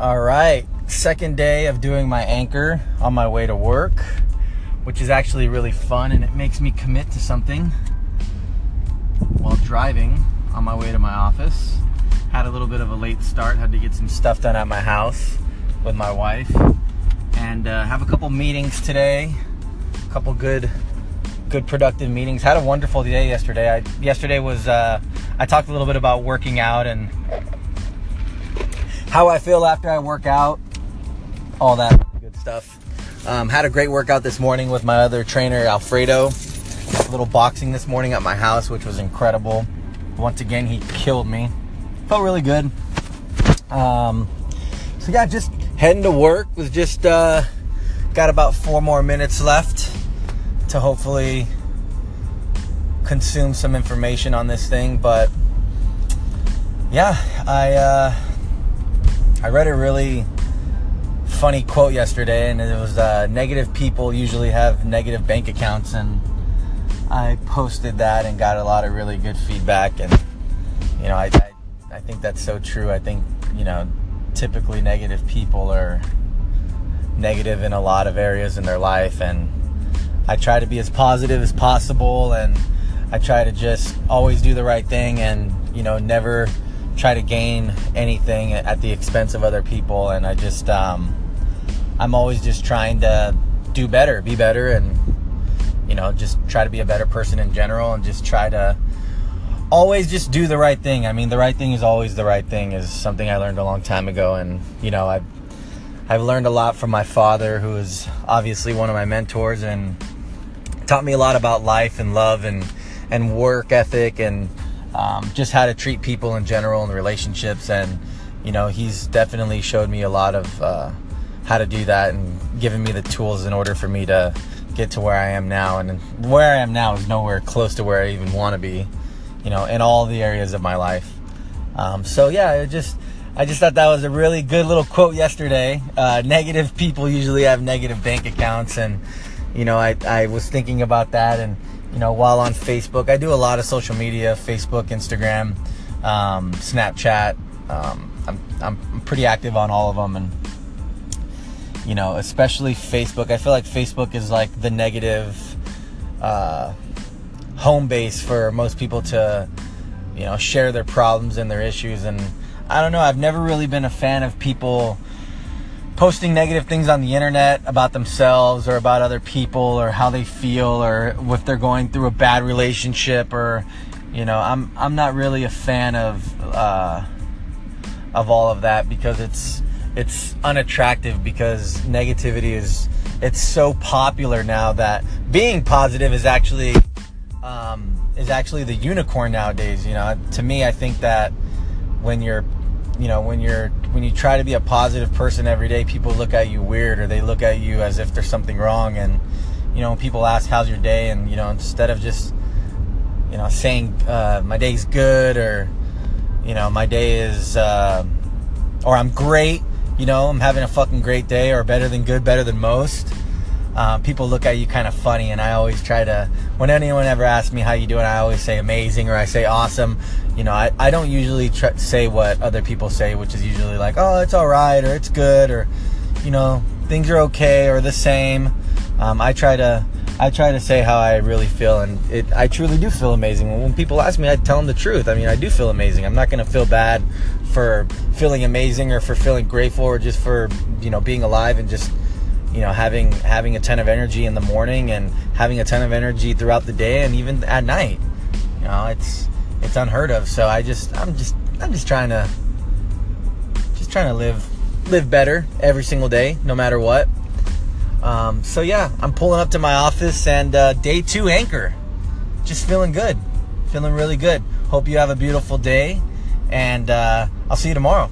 All right, second day of doing my anchor on my way to work, which is actually really fun and it makes me commit to something while driving on my way to my office. Had a little bit of a late start, had to get some stuff done at my house with my wife and uh, have a couple meetings today. A couple good good productive meetings. Had a wonderful day yesterday. I yesterday was uh, I talked a little bit about working out and how I feel after I work out, all that good stuff. Um, had a great workout this morning with my other trainer Alfredo. A little boxing this morning at my house, which was incredible. Once again, he killed me. Felt really good. Um, so yeah, just heading to work. Was just uh, got about four more minutes left to hopefully consume some information on this thing. But yeah, I uh, I read a really funny quote yesterday, and it was uh, negative people usually have negative bank accounts, and I posted that and got a lot of really good feedback. And you know, I I, I think that's so true. I think you know, typically negative people are negative in a lot of areas in their life, and I try to be as positive as possible and I try to just always do the right thing and, you know, never try to gain anything at the expense of other people. And I just, um, I'm always just trying to do better, be better, and, you know, just try to be a better person in general and just try to always just do the right thing. I mean, the right thing is always the right thing is something I learned a long time ago. And, you know, I've, I've learned a lot from my father, who is obviously one of my mentors and taught me a lot about life and love and and work ethic and um, just how to treat people in general and relationships. And you know, he's definitely showed me a lot of uh, how to do that and given me the tools in order for me to get to where I am now. And where I am now is nowhere close to where I even want to be. You know, in all the areas of my life. Um, so yeah, it just. I just thought that was a really good little quote yesterday. Uh, negative people usually have negative bank accounts, and you know, I, I was thinking about that and, you know, while on Facebook, I do a lot of social media, Facebook, Instagram, um, Snapchat. Um, I'm, I'm pretty active on all of them. And, you know, especially Facebook. I feel like Facebook is like the negative, uh, home base for most people to, you know, share their problems and their issues. And I don't know, I've never really been a fan of people, posting negative things on the internet about themselves or about other people or how they feel or if they're going through a bad relationship or you know I'm I'm not really a fan of uh, of all of that because it's it's unattractive because negativity is it's so popular now that being positive is actually um, is actually the unicorn nowadays you know. To me I think that when you're you know when you're when you try to be a positive person every day people look at you weird or they look at you as if there's something wrong. And you know people ask how's your day? and you know instead of just you know saying uh, my day's good or you know my day is uh, or i'm great you know i'm having a fucking great day or better than good better than most um, people look at you kind of funny and i always try to when anyone ever asks me how you doing i always say amazing or i say awesome. You know i, I don't usually try, say what other people say which is usually like oh it's all right or it's good or you know things are okay or the same. Um, i try to i try to say how i really feel and it, i truly do feel amazing. When people ask me i tell them the truth. I mean i do feel amazing. I'm not going to feel bad for feeling amazing or for feeling grateful or just for you know being alive and just you know having having a ton of energy in the morning and having a ton of energy throughout the day and even at night. You know it's it's unheard of. So i just i'm just i'm just trying to just trying to live live better every single day no matter what. Um, so yeah i'm pulling up to my office and uh, day two anchor. Just feeling good feeling really good. Hope you have a beautiful day and uh, i'll see you tomorrow